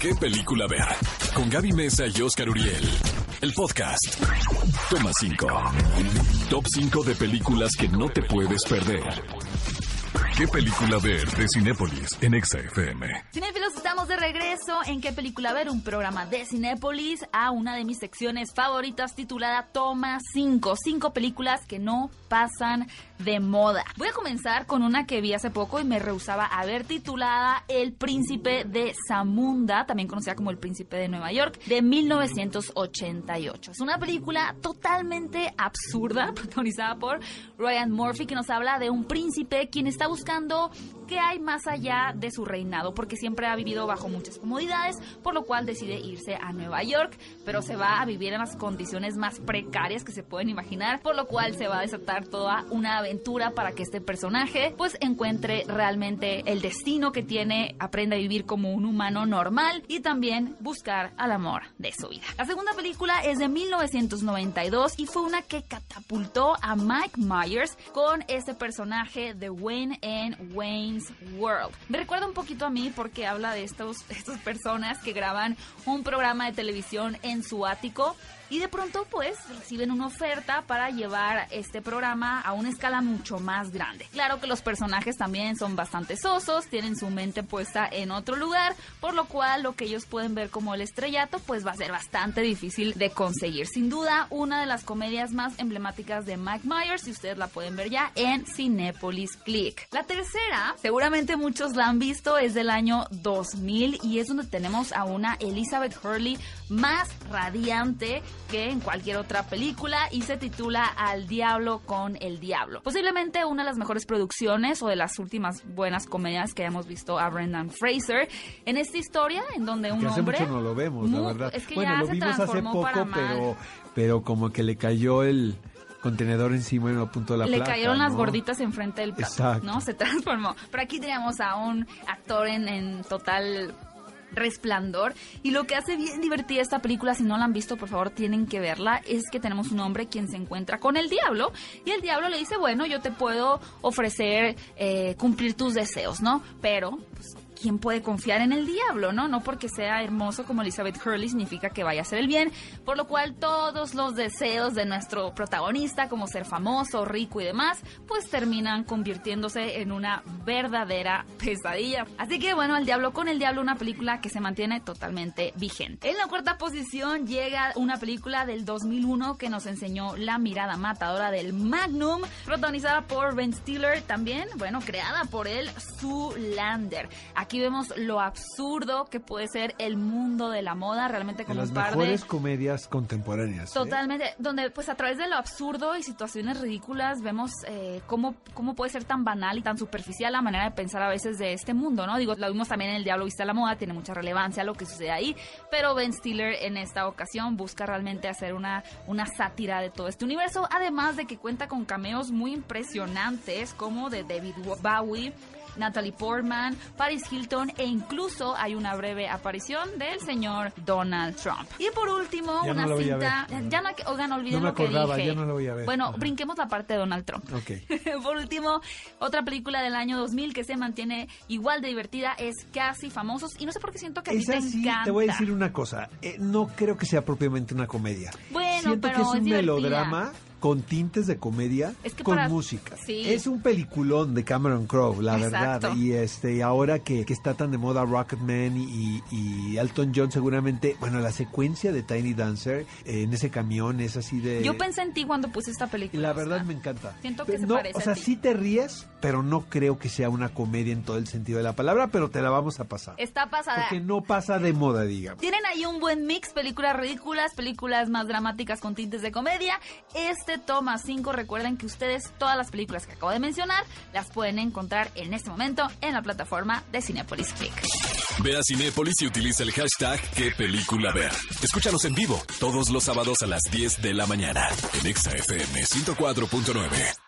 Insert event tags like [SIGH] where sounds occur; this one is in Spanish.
¿Qué película ver? Con Gaby Mesa y Oscar Uriel. El podcast. Toma 5. Top 5 de películas que no te puedes perder. ¿Qué película ver de Cinépolis en Exa FM? Cinéfilos, estamos de regreso en ¿Qué película ver? Un programa de Cinépolis a una de mis secciones favoritas titulada Toma 5. Cinco películas que no pasan de moda. Voy a comenzar con una que vi hace poco y me rehusaba a ver titulada El Príncipe de Zamunda, también conocida como El Príncipe de Nueva York, de 1988. Es una película totalmente absurda, [LAUGHS] protagonizada por Ryan Murphy, que nos habla de un príncipe quien está buscando buscando qué hay más allá de su reinado, porque siempre ha vivido bajo muchas comodidades, por lo cual decide irse a Nueva York, pero se va a vivir en las condiciones más precarias que se pueden imaginar, por lo cual se va a desatar toda una aventura para que este personaje pues encuentre realmente el destino que tiene, aprenda a vivir como un humano normal y también buscar al amor de su vida. La segunda película es de 1992 y fue una que catapultó a Mike Myers con este personaje de Wayne en World. Me recuerda un poquito a mí porque habla de estos, [LAUGHS] estas personas que graban un programa de televisión en su ático y de pronto pues reciben una oferta para llevar este programa a una escala mucho más grande. Claro que los personajes también son bastante sosos, tienen su mente puesta en otro lugar, por lo cual lo que ellos pueden ver como el estrellato pues va a ser bastante difícil de conseguir. Sin duda, una de las comedias más emblemáticas de Mike Myers y ustedes la pueden ver ya en Cinepolis Click. La tercera, seguramente muchos la han visto, es del año 2000 y es donde tenemos a una Elizabeth Hurley más radiante que en cualquier otra película y se titula Al Diablo con el Diablo. Posiblemente una de las mejores producciones o de las últimas buenas comedias que hemos visto a Brendan Fraser en esta historia en donde un que hace hombre mucho no lo vemos, la verdad. es que bueno, ya lo se vimos hace poco, pero como que le cayó el contenedor encima en el punto de la le placa, cayeron las ¿no? gorditas enfrente del plato, Exacto. ¿no? Se transformó. Pero aquí tenemos a un actor en, en total resplandor y lo que hace bien divertida esta película si no la han visto por favor tienen que verla es que tenemos un hombre quien se encuentra con el diablo y el diablo le dice bueno yo te puedo ofrecer eh, cumplir tus deseos no pero pues, ¿Quién puede confiar en el diablo, no? No porque sea hermoso como Elizabeth Hurley significa que vaya a hacer el bien, por lo cual todos los deseos de nuestro protagonista, como ser famoso, rico y demás, pues terminan convirtiéndose en una verdadera pesadilla. Así que bueno, El Diablo con el Diablo, una película que se mantiene totalmente vigente. En la cuarta posición llega una película del 2001 que nos enseñó la mirada matadora del Magnum, protagonizada por Ben Stiller, también, bueno, creada por él, Zoolander. Aquí vemos lo absurdo que puede ser el mundo de la moda, realmente de como las un par de... mejores comedias contemporáneas. ¿eh? Totalmente, donde pues a través de lo absurdo y situaciones ridículas vemos eh, cómo, cómo puede ser tan banal y tan superficial la manera de pensar a veces de este mundo, ¿no? Digo, lo vimos también en El Diablo Viste a la Moda, tiene mucha relevancia lo que sucede ahí, pero Ben Stiller en esta ocasión busca realmente hacer una, una sátira de todo este universo, además de que cuenta con cameos muy impresionantes como de David Bowie, Natalie Portman, Paris Hilton e incluso hay una breve aparición del señor Donald Trump. Y por último, Ya no una a cinta. Ya no, oigan, olviden No me lo que acordaba, dije. ya no la voy a ver. Bueno, Ajá. brinquemos la parte de Donald Trump. Ok. [LAUGHS] Por último, otra película del año 2000 que se mantiene igual de divertida es Casi Famosos. Y no sé por qué siento que a ti te así, encanta. te voy a decir una cosa. eh, no creo que sea propiamente una comedia. Bueno, Siento pero que es un es melodrama con tintes de comedia Es que con para- música. Sí. Es un peliculón de Cameron Crowe, la Exacto. verdad. Y este ahora que, que está tan de moda Rocketman y, y Elton John seguramente, bueno, la secuencia de Tiny Dancer eh, en ese camión es así de Yo pensé en ti cuando puse esta película. la verdad me encanta. Siento que Pero se no, parece O a sea, ti. sí te ríes, pero no creo que sea una comedia en todo el sentido de la palabra, pero te la vamos a pasar. Está pasada. Porque no pasa de moda, digamos. Tienen ahí un buen mix, películas ridículas, películas más dramáticas con tintes de comedia. Toma 5, recuerden que ustedes todas las películas que acabo de mencionar las pueden encontrar en este momento en la plataforma de Cinepolis Click. Ve a Cinépolis y utiliza el hashtag ¿Qué película ver? Escúchanos en vivo todos los sábados a las 10 de la mañana en Exa FM 104.9.